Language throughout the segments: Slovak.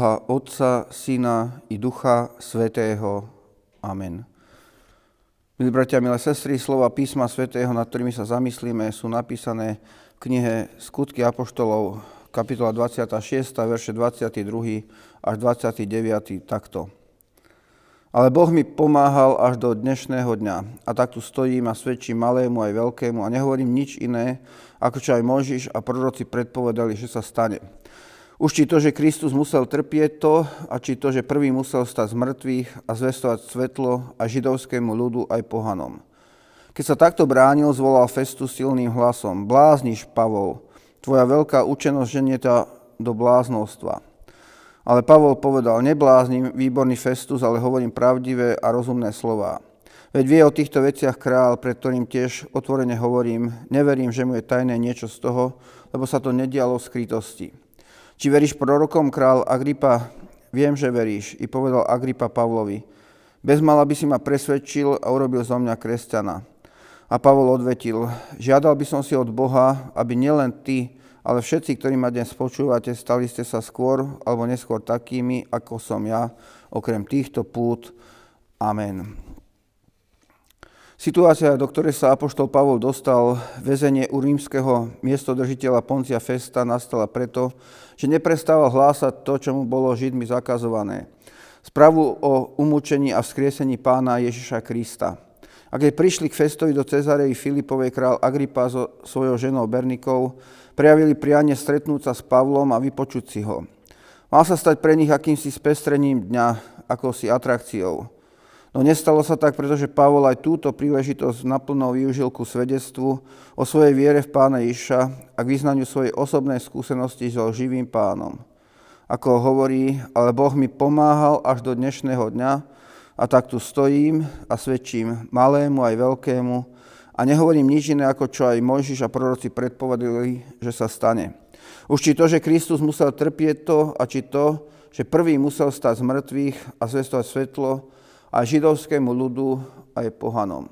Boha Otca, Syna i Ducha Svetého. Amen. Milí bratia, milé sestry, slova písma Svetého, nad ktorými sa zamyslíme, sú napísané v knihe Skutky Apoštolov, kapitola 26, verše 22 až 29, takto. Ale Boh mi pomáhal až do dnešného dňa a tak tu stojím a svedčím malému aj veľkému a nehovorím nič iné, ako čo aj Možiš a proroci predpovedali, že sa stane už či to, že Kristus musel trpieť to, a či to, že prvý musel stať z mŕtvych a zvestovať svetlo a židovskému ľudu aj pohanom. Keď sa takto bránil, zvolal Festu silným hlasom. Blázniš, Pavol, tvoja veľká učenosť ženie ťa do bláznostva. Ale Pavol povedal, nebláznim, výborný Festus, ale hovorím pravdivé a rozumné slová. Veď vie o týchto veciach král, pred ktorým tiež otvorene hovorím, neverím, že mu je tajné niečo z toho, lebo sa to nedialo v skrytosti. Či veríš prorokom, král Agripa? Viem, že veríš. I povedal Agripa Pavlovi. Bezmala by si ma presvedčil a urobil zo mňa kresťana. A Pavol odvetil, žiadal by som si od Boha, aby nielen ty, ale všetci, ktorí ma dnes počúvate, stali ste sa skôr alebo neskôr takými, ako som ja, okrem týchto pút. Amen. Situácia, do ktorej sa apoštol Pavol dostal, väzenie u rímskeho miestodržiteľa Poncia Festa, nastala preto, že neprestával hlásať to, čo mu bolo Židmi zakazované. Spravu o umúčení a vzkriesení pána Ježiša Krista. A keď prišli k Festovi do Cezarei Filipovej král Agripa so svojou ženou Bernikou, prejavili prianie stretnúť sa s Pavlom a vypočuť si ho. Mal sa stať pre nich akýmsi spestrením dňa, ako si atrakciou. No nestalo sa tak, pretože Pavol aj túto príležitosť naplno využil ku svedectvu o svojej viere v pána Iša a k vyznaniu svojej osobnej skúsenosti so živým pánom. Ako hovorí, ale Boh mi pomáhal až do dnešného dňa a tak tu stojím a svedčím malému aj veľkému a nehovorím nič iné, ako čo aj Mojžiš a proroci predpovedali, že sa stane. Už či to, že Kristus musel trpieť to a či to, že prvý musel stať z mŕtvych a zvestovať svetlo, a židovskému ľudu aj pohanom.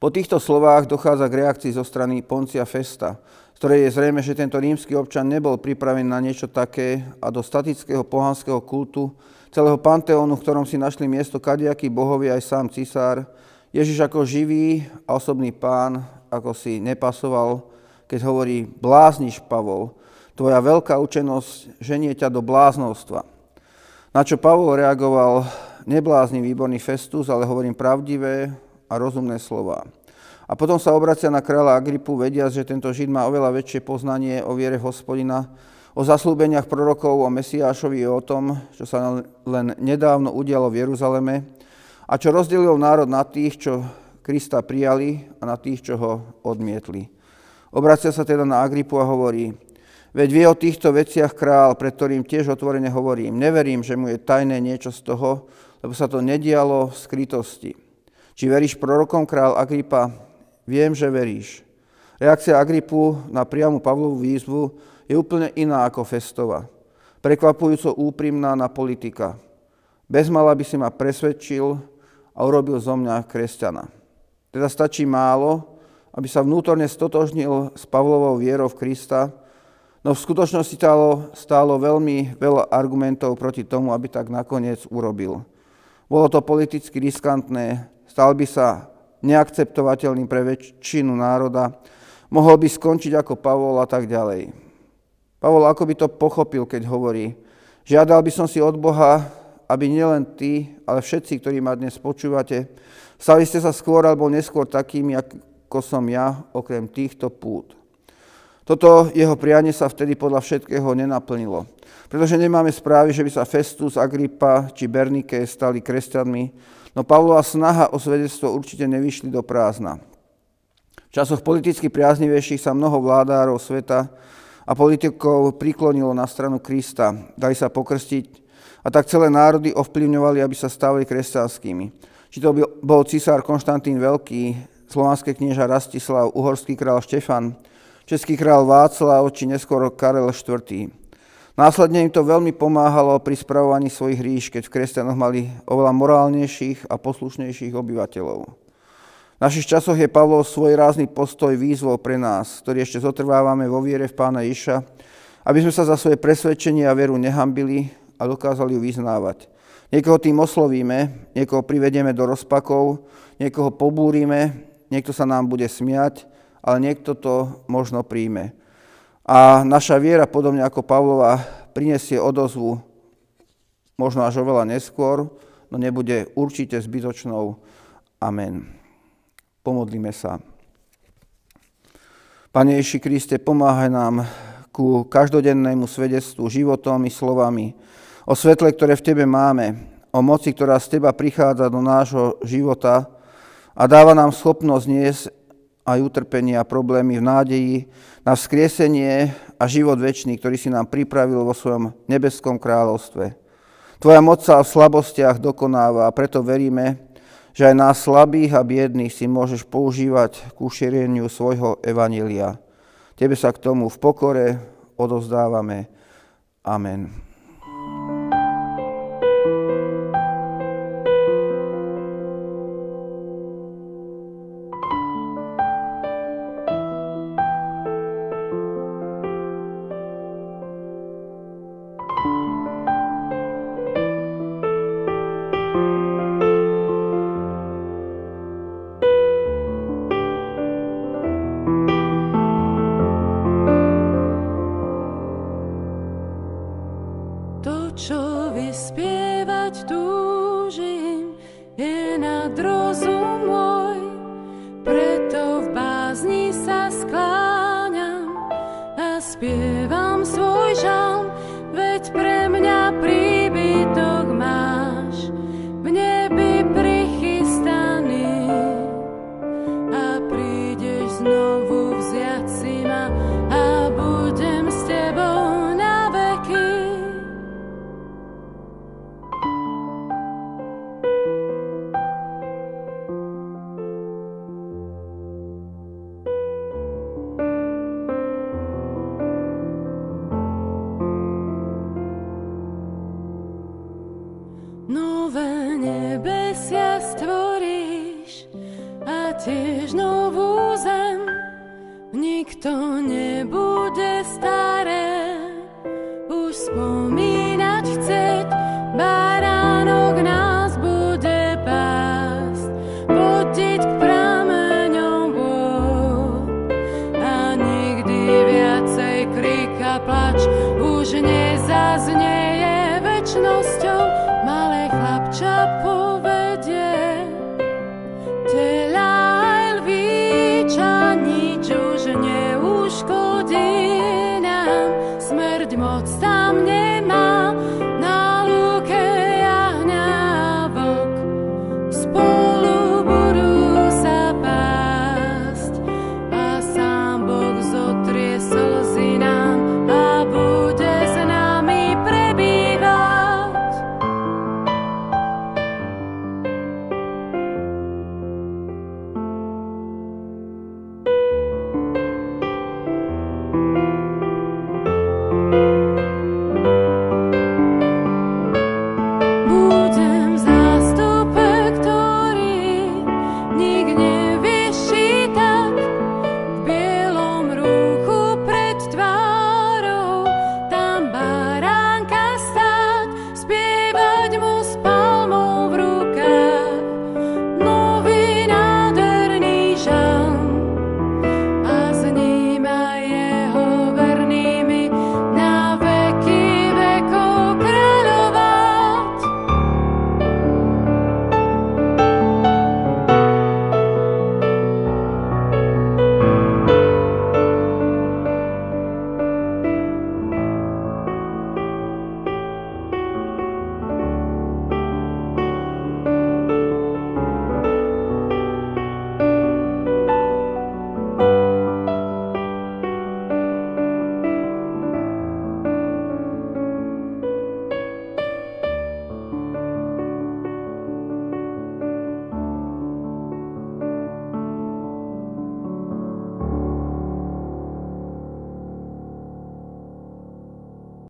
Po týchto slovách dochádza k reakcii zo strany Poncia Festa, z ktorej je zrejme, že tento rímsky občan nebol pripravený na niečo také a do statického pohanského kultu, celého panteónu, v ktorom si našli miesto kadiaký bohovi aj sám cisár, Ježiš ako živý a osobný pán, ako si nepasoval, keď hovorí, blázniš, Pavol, tvoja veľká učenosť ženie ťa do bláznostva. Na čo Pavol reagoval, neblázny výborný Festus, ale hovorím pravdivé a rozumné slova. A potom sa obracia na kráľa Agripu, vedia, že tento Žid má oveľa väčšie poznanie o viere hospodina, o zaslúbeniach prorokov, o Mesiášovi o tom, čo sa len nedávno udialo v Jeruzaleme a čo rozdelil národ na tých, čo Krista prijali a na tých, čo ho odmietli. Obracia sa teda na Agripu a hovorí, Veď vie o týchto veciach král, pred ktorým tiež otvorene hovorím. Neverím, že mu je tajné niečo z toho, lebo sa to nedialo v skrytosti. Či veríš prorokom král Agripa? Viem, že veríš. Reakcia Agripu na priamu Pavlovú výzvu je úplne iná ako Festova. Prekvapujúco úprimná na politika. Bezmala by si ma presvedčil a urobil zo mňa kresťana. Teda stačí málo, aby sa vnútorne stotožnil s Pavlovou vierou v Krista, No v skutočnosti stálo, stálo veľmi veľa argumentov proti tomu, aby tak nakoniec urobil. Bolo to politicky riskantné, stal by sa neakceptovateľným pre väčšinu národa, mohol by skončiť ako Pavol a tak ďalej. Pavol ako by to pochopil, keď hovorí, žiadal by som si od Boha, aby nielen ty, ale všetci, ktorí ma dnes počúvate, stali ste sa skôr alebo neskôr takými, ako som ja, okrem týchto pút. Toto jeho prianie sa vtedy podľa všetkého nenaplnilo. Pretože nemáme správy, že by sa Festus, Agrippa či Bernike stali kresťanmi, no Pavlova snaha o svedectvo určite nevyšli do prázdna. V časoch politicky priaznivejších sa mnoho vládárov sveta a politikov priklonilo na stranu Krista, dali sa pokrstiť a tak celé národy ovplyvňovali, aby sa stávali kresťanskými. Či to bol cisár Konštantín Veľký, slovanské knieža Rastislav, uhorský král Štefan, český král Václav či neskôr Karel IV. Následne im to veľmi pomáhalo pri spravovaní svojich ríš, keď v kresťanoch mali oveľa morálnejších a poslušnejších obyvateľov. V našich časoch je Pavlov svoj rázny postoj výzvou pre nás, ktorý ešte zotrvávame vo viere v Pána Iša aby sme sa za svoje presvedčenie a veru nehambili a dokázali ju vyznávať. Niekoho tým oslovíme, niekoho privedieme do rozpakov, niekoho pobúrime, niekto sa nám bude smiať, ale niekto to možno príjme. A naša viera, podobne ako Pavlova, prinesie odozvu možno až oveľa neskôr, no nebude určite zbytočnou. Amen. Pomodlíme sa. Pane Ježi Kriste, pomáhaj nám ku každodennému svedectvu životom i slovami o svetle, ktoré v Tebe máme, o moci, ktorá z Teba prichádza do nášho života a dáva nám schopnosť niesť aj utrpenie a problémy v nádeji na vzkriesenie a život väčší, ktorý si nám pripravil vo svojom nebeskom kráľovstve. Tvoja moc sa v slabostiach dokonáva a preto veríme, že aj nás slabých a biedných si môžeš používať ku šíreniu svojho evanília. Tebe sa k tomu v pokore odovzdávame. Amen. Moc tam nemá.